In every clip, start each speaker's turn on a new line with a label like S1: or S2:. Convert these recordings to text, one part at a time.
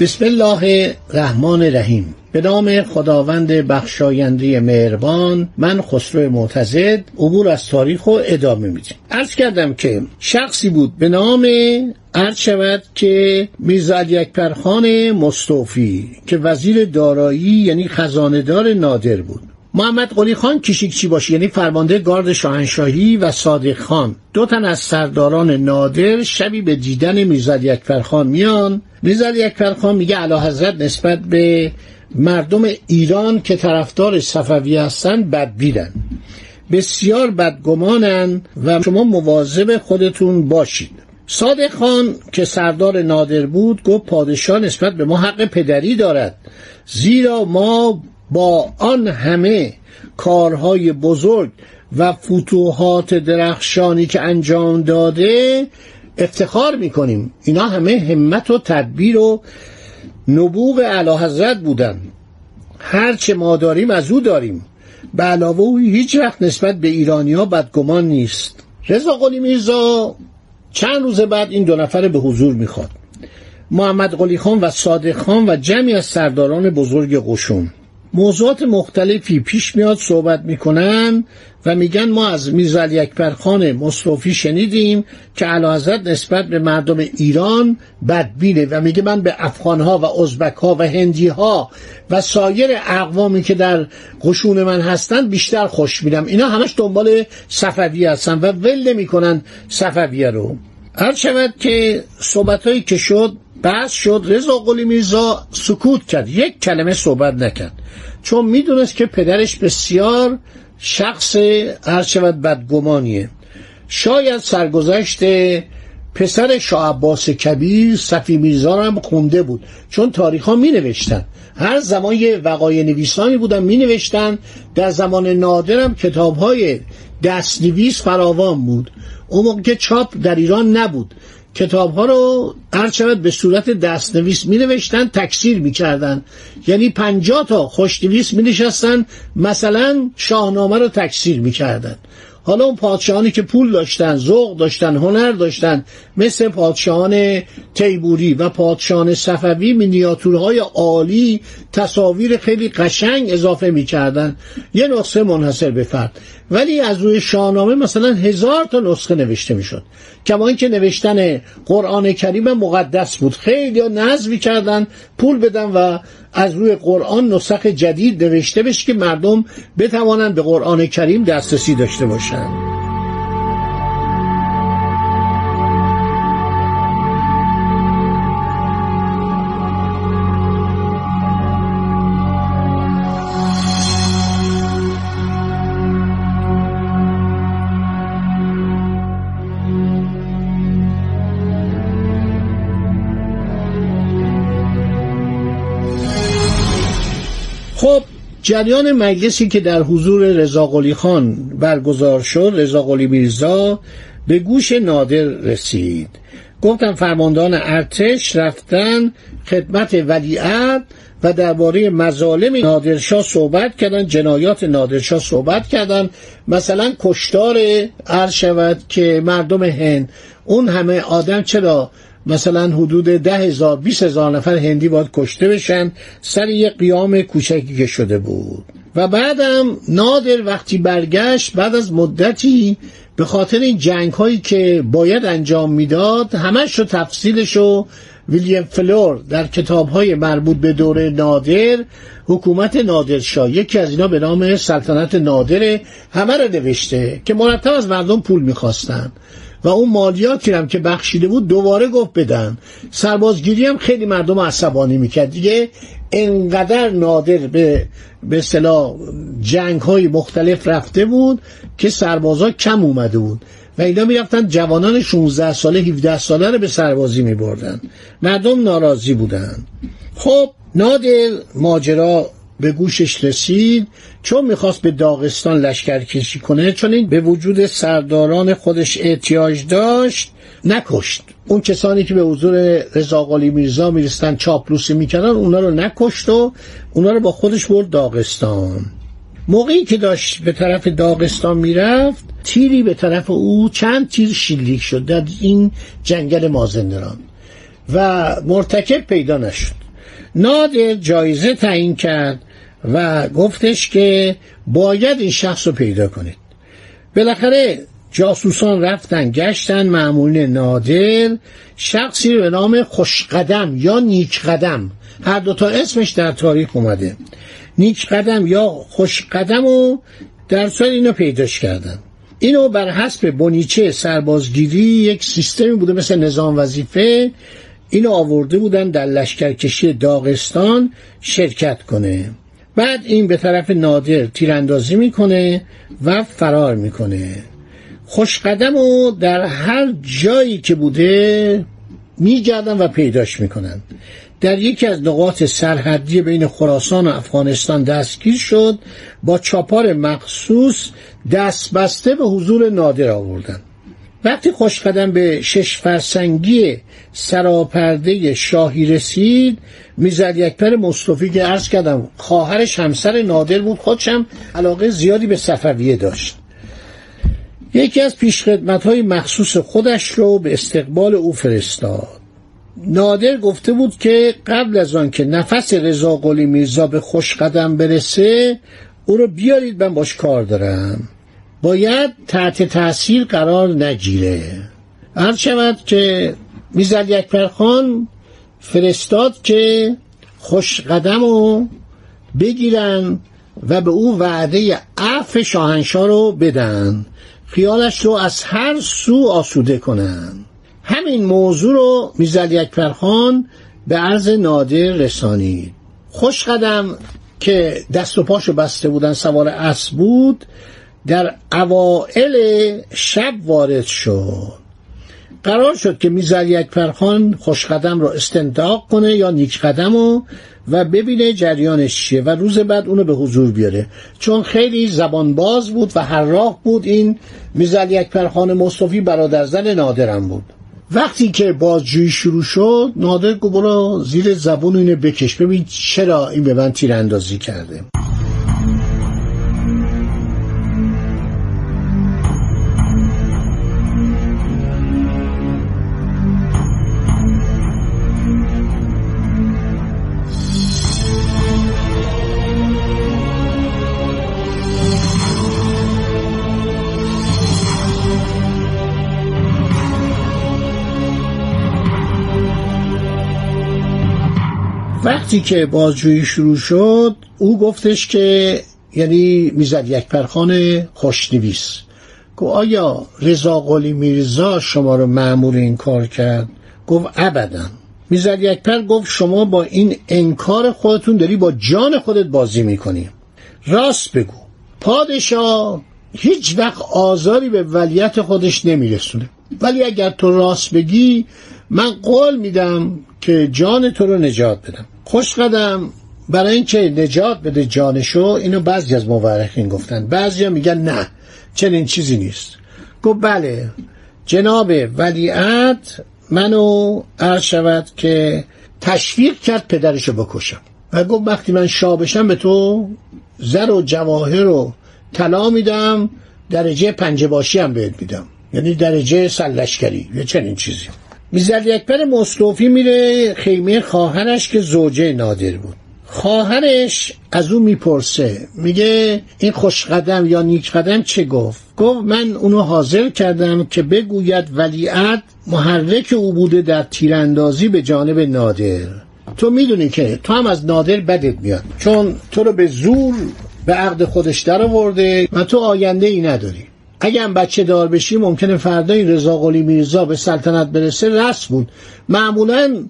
S1: بسم الله الرحمن الرحیم. به نام خداوند بخشاینده مهربان من خسرو معتزد عبور از تاریخ و ادامه میدیم. عرض کردم که شخصی بود به نام عرض شود که میرزا اکبر خان مستوفی که وزیر دارایی یعنی خزاندار نادر بود. محمد قلی خان کشیکچی باشی یعنی فرمانده گارد شاهنشاهی و صادق خان. دو تن از سرداران نادر شبی به دیدن میرزا اکبر خان میان. میرزا اکبر خان میگه علا حضرت نسبت به مردم ایران که طرفدار صفوی هستن بدبیرن. بسیار بدگمانن و شما مواظب خودتون باشید. صادق خان که سردار نادر بود گفت پادشاه نسبت به ما حق پدری دارد. زیرا ما با آن همه کارهای بزرگ و فتوحات درخشانی که انجام داده افتخار می‌کنیم. اینا همه همت و تدبیر و نبوغ اعلی حضرت بودن هرچه ما داریم از او داریم. به علاوه او هیچ وقت نسبت به ایرانی ها بدگمان نیست. رضا قلی میرزا چند روز بعد این دو نفر به حضور می‌خواد. محمد قلی خان و صادق خان و جمعی از سرداران بزرگ قشون. موضوعات مختلفی پیش میاد صحبت می‌کنن و میگن ما از میرزا علی اکبر خان مصطفی شنیدیم که حضرت نسبت به مردم ایران بدبینه و میگه من به افغانها و ازبکها و هندیها و سایر اقوامی که در قشون من هستن بیشتر خوش میدم اینا همش دنبال صفوی هستن و ول نمی‌کنن صفویه رو. هر شود که صحبت که شد بحث شد رضا قلی میرزا سکوت کرد. یک کلمه صحبت نکرد. چون می‌دونست که پدرش بسیار شخص هر شود بدگمانیه. شاید سرگذشت پسر شاه عباس کبیر صفی میرزا هم خونده بود. چون تاریخ ها می نوشتن هر زمان یه وقای نویسانی بودن می نوشتن در زمان نادرم کتاب های دستنویس فراوان بود. اون موقع که چاپ در ایران نبود. کتاب ها رو هر شود به صورت دستنویس می نوشتن تکثیر می کردن یعنی پنجاه تا خوشنویس می نشستن مثلا شاهنامه رو تکثیر می کردن حالا اون پادشاهانی که پول داشتن ذوق داشتن هنر داشتن مثل پادشاهان تیبوری و پادشاهان صفوی مینیاتورهای عالی تصاویر خیلی قشنگ اضافه می‌کردن. یه نسخه منحصر به فرد. ولی از روی شاهنامه مثلا هزار تا نسخه نوشته می‌شد. کما اینکه نوشتن قرآن کریم مقدس بود. خیلی نظم کردن پول بدن و از روی قرآن نسخ جدید نوشته بشه که مردم بتوانند به قرآن کریم دسترسی داشته باشند. خب جریان مجلسی که در حضور رضا قلی خان برگزار شد رضا قلی میرزا به گوش نادر رسید. گفتم فرماندان ارتش رفتن خدمت ولیعت و درباره مظالم نادرشاه صحبت کردن جنایات نادرشاه صحبت کردن. مثلا کشتار عرض شود که مردم هند اون همه آدم چرا مثلا حدود ده هزار بیس هزار نفر هندی باید کشته بشن سر یه قیام کوچکی که شده بود. و بعدم نادر وقتی برگشت بعد از مدتی به خاطر این جنگ هایی که باید انجام می‌داد همش رو تفصیلش رو ویلیام فلور در کتاب های مربوط به دوره نادر حکومت نادرشاه یکی از اینا به نام سلطنت نادره همه رو نوشته که مرتب از مردم پول می‌خواستن. و اون مالیاتی هم که بخشیده بود دوباره گفت بدن. سربازگیری هم خیلی مردم عصبانی می‌کرد. دیگه انقدر نادر به به اصطلاح جنگ های مختلف رفته بود که سربازا کم اومده بود. و اینا می‌رفتن جوانان 16 ساله 17 ساله رو به سربازی میبردن. مردم ناراضی بودن. خب نادر ماجرا به گوشش رسید. چون می‌خواست به داغستان لشکر کشی کنه چون این به وجود سرداران خودش احتیاج داشت نکشت. اون کسانی که به حضور رضا میرزا میرستن چاپلوسی می‌کردن اونا رو نکشت و اونا رو با خودش برد داغستان. موقعی که داشت به طرف داغستان می‌رفت تیری به طرف او چند تیر شلیک شد در این جنگل مازندران و مرتکب پیدا نشد. نادر جایزه تعیین کرد و گفتش که باید این شخص رو پیدا کنید. بالاخره جاسوسان رفتن گشتن معمولین نادر شخصی به نام خوشقدم یا نیک قدم هر دوتا اسمش در تاریخ اومده. نیک قدم یا خوش قدم و در سال اینو پیداش کردن. اینو بر حسب بونیچه سربازگیری یک سیستمی بوده مثل نظام وظیفه. اینو آورده بودن در لشکرکشی داغستان شرکت کنه. بعد این به طرف نادر تیراندازی می‌کنه و فرار می‌کنه. خوشقدم و در هر جایی که بوده میگردن و پیداش می‌کنن. در یکی از نقاط سرحدی بین خراسان و افغانستان دستگیر شد با چاپار مخصوص دست بسته به حضور نادر آوردن. وقتی خوشقدم به شش فرسنگی سراپرده شاهی رسید می‌زد یکپر مصطفی که عرض کردم خواهرش همسر نادر بود خودشم علاقه زیادی به صفویه داشت. یکی از پیشخدمت های مخصوص خودش رو به استقبال او فرستاد. نادر گفته بود که قبل از آن که نفس رضا قلی میرزا به خوش قدم برسه او رو بیارید من باش کار دارم. باید تحت تاثیر قرار نگیره. هر شود که می‌زد یک پرخان فرستاد که خوش قدم رو بگیرن و به او وعده عف شاهنشاه رو بدن. خیالش رو از هر سو آسوده کنن. همین موضوع رو می‌زد یک پرخان به عرض نادر رسانید خوش قدم که دست و پاشو بسته بودن سوار اسب بود در اوائل شب وارد شد. قرار شد که می‌زد یک پرخان خوش قدم رو استنتاق کنه یا نیک قدم رو و ببینه جریانش چیه و روز بعد اونو به حضور بیاره. چون خیلی زبان باز بود و هر راه بود این می‌زد یک پرخان مصطفی برادر زن نادرم بود. وقتی که بازجویی شروع شد نادر گفت زیر زبون اینو بکش. ببین چرا این به من تیراندازی کرده. وقتی که بازجویی شروع شد او گفتش که یعنی می‌زد یک پرخان خوشنویس. گفت آیا رضا قلی میرزا شما رو معمول این کار کرد؟ گفت ابدا. می‌زد یک پر گفت شما با این انکار خودتون داری با جان خودت بازی می‌کنی. راست بگو. پادشاه هیچ وقت آزاری به ولیت خودش نمیرسونه. ولی اگر تو راست بگی من قول میدم که جان تو رو نجات بدم. خوش قدم. برای اینکه نجات بده جانشو اینو بعضی از مورخین گفتن. بعضی میگن نه چنین چیزی نیست. گفت بله جناب ولیعت منو عرض شود که تشویق کرد پدرشو بکشم. و گفت وقتی من شابشم به تو زر و جواهر و طلا میدم درجه پنجه باشی هم بهت میدم. یعنی درجه سلشکری یا چنین چیزی. می‌زد یکبر مصطفی میره خیمه خواهرش که زوجه نادر بود. خواهرش از او می‌پرسه میگه این خوشقدم یا نیک قدم چه گفت؟ گفت من اونو حاضر کردم که بگوید ولیعت محرک او بوده در تیراندازی به جانب نادر. تو می‌دونی که تو هم از نادر بدت میاد. چون تو رو به زور به عقد خودش در آورده و تو آینده ای نداری. اگه بچه دار بشی ممکنه فردا این رضا قلی میرزا به سلطنت برسه رست بود معمولا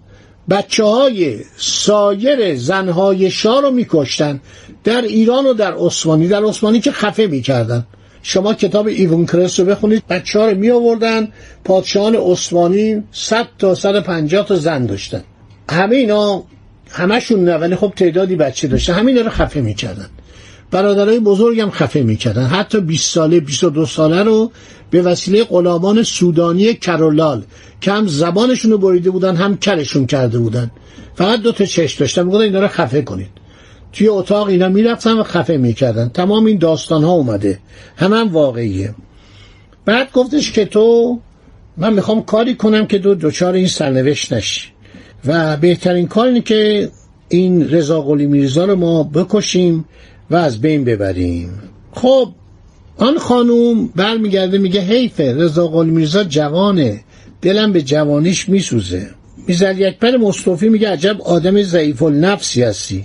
S1: بچه های سایر زنهای شاه رو میکشتن در ایران و در عثمانی. در عثمانی که خفه می‌کردن. شما کتاب ایوون کرس رو بخونید بچه ها رو می آوردن پادشاهان عثمانی 100 تا 150 تا زن داشتن. همه اینا همشون نه ولی خب تعدادی بچه داشتن. همین رو خفه می‌کردن. برادرای بزرگم خفه می‌کردن. حتی 20 ساله 22 ساله رو به وسیله غلامان سودانی کرولال که هم زبانشون رو بریده بودن هم کرشون کرده بودن. فقط دو تا چشم داشتن. می‌گفتن اینا رو خفه کنید. توی اتاق اینا می‌رفتن و خفه می‌کردن. تمام این داستان ها اومده. هم هم واقعیه. بعد گفتش که تو من می‌خوام کاری کنم که دو دوچار این سرنوشت نشی. و بهترین کار اینه که این رضا قلی میرزا رو ما بکشیم و از بین ببریم. خب آن خانوم برمیگرده میگه حیفه رضا قلی میرزا جوانه. دلم به جوانیش میسوزه. می‌زد یکپر مصطفی میگه عجب آدم ضعیف النفسی هستی.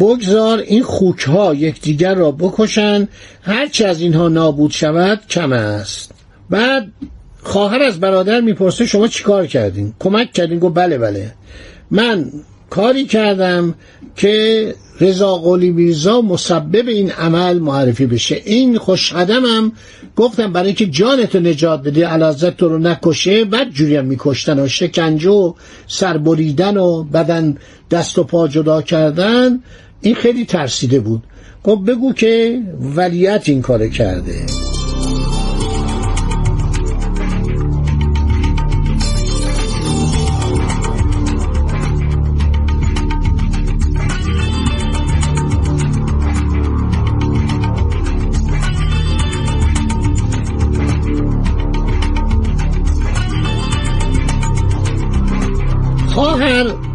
S1: بگذار این خوک ها یکدیگر را بکشن. هرچی از اینها نابود شود کم است. بعد خواهر از برادر می‌پرسه شما چیکار کردین؟ کمک کردین؟ گفت بله بله. من کاری کردم که رضا قلی میرزا مسبب این عمل معرفی بشه. این خوش هم گفتم برای اینکه جانتو نجات بده علازت تو رو نکشه بد جوری هم میکشتن و شکنجه و سربریدن و بدن دست و پا جدا کردن این خیلی ترسیده بود. گفت بگو که ولیت این کار کرده.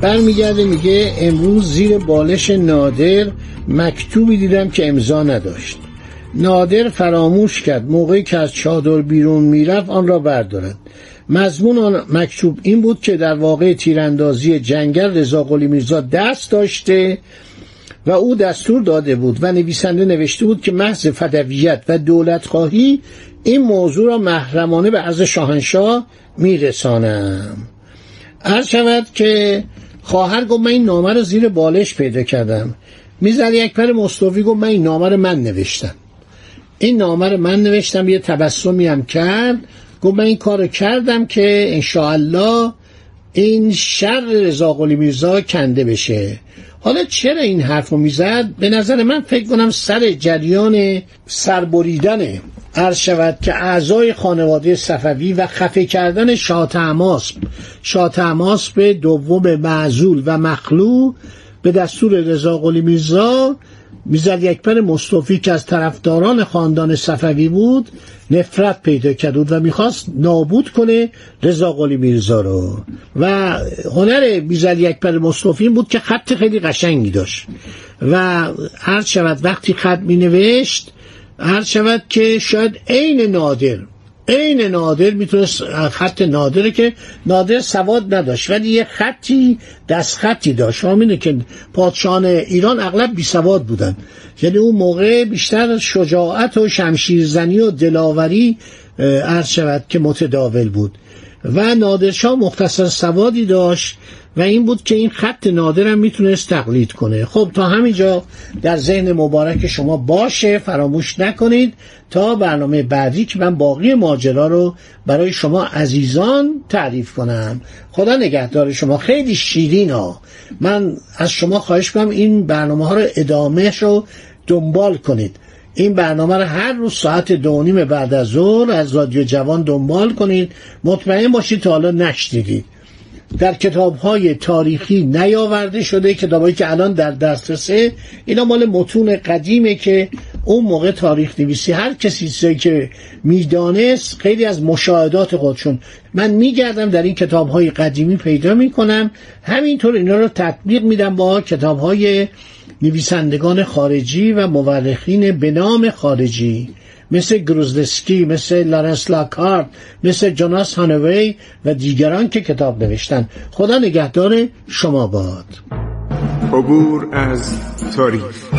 S1: برمیگرده میگه امروز زیر بالش نادر مکتوبی دیدم که امضا نداشت. نادر فراموش کرد موقعی که از چادر بیرون می‌رفت آن را بردارد. مضمون آن مکتوب این بود که در واقع تیراندازی جنگل رضا قلی میرزا دست داشته و او دستور داده بود و نویسنده نوشته بود که محض فدویت و دولت خواهی این موضوع را محرمانه به عرض شاهنشاه میرسانم. عرض شود که خواهر گفت من این نامه رو زیر بالش پیدا کردم. می‌زد یک پر مصطفی گفت من این نامه رو من نوشتم. این نامه رو من نوشتم یه تبسمی هم کرد. گفت من این کار کردم که انشاءالله این شر رضا قلی میرزا کنده بشه. حالا چرا این حرف رو می‌زد؟ به نظر من فکر کنم سر جریان سربریدن عرض شود که اعضای خانواده صفوی و خفه کردن شاه به دوم معزول و مخلو به دستور رضا قلی میرزا می‌زد یکپر مصطفی که از طرفداران خاندان صفوی بود نفرت پیدا کرد و می‌خواست نابود کنه رضا قلی میرزا رو. و هنر می‌زد یکپر مصطفی بود که خط خیلی قشنگی داشت. و هر شود وقتی خط مینوشت هر شود که شاید عین نادر عین نادر می‌تونست خط نادره که نادر سواد نداشت ولی یه خطی دست خطی داشت همینه که پادشاهان ایران اغلب بی سواد بودن. یعنی اون موقع بیشتر شجاعت و شمشیرزنی و دلاوری عرض شود که متداول بود. و نادرشاه مختصر سوادی داشت و این بود که این خط نادرم می‌تونست تقلید کنه. خب تا همینجا در ذهن مبارک شما باشه فراموش نکنید. تا برنامه بعدی که من باقی ماجرا رو برای شما عزیزان تعریف کنم. خدا نگهدار شما. خیلی شیرین ها. من از شما خواهش کنم این برنامه ها رو ادامه رو دنبال کنید. این برنامه رو هر روز ساعت دو بعد از ظهر از رادیو جوان دنبال کنید. مطمئن باشید تا حالا نشنیدید. در کتاب های تاریخی نیاورده شده کتابهایی که الان در دسترسه. اینا مال متون قدیمه که اون موقع تاریخ نویسی هر کسی که می‌دانست خیلی از مشاهدات خودشون. من میگردم در این کتاب های قدیمی پیدا می‌کنم. همینطور اینا رو تطبیق میدم با کتاب های نویسندگان خارجی و مورخین به نام خارجی مثل گروزلسکی مثل لارنس لاکارت مثل جوناس هانوی و دیگران که کتاب نوشتن. خدا نگهدار شما باد.
S2: عبور از تاریخ.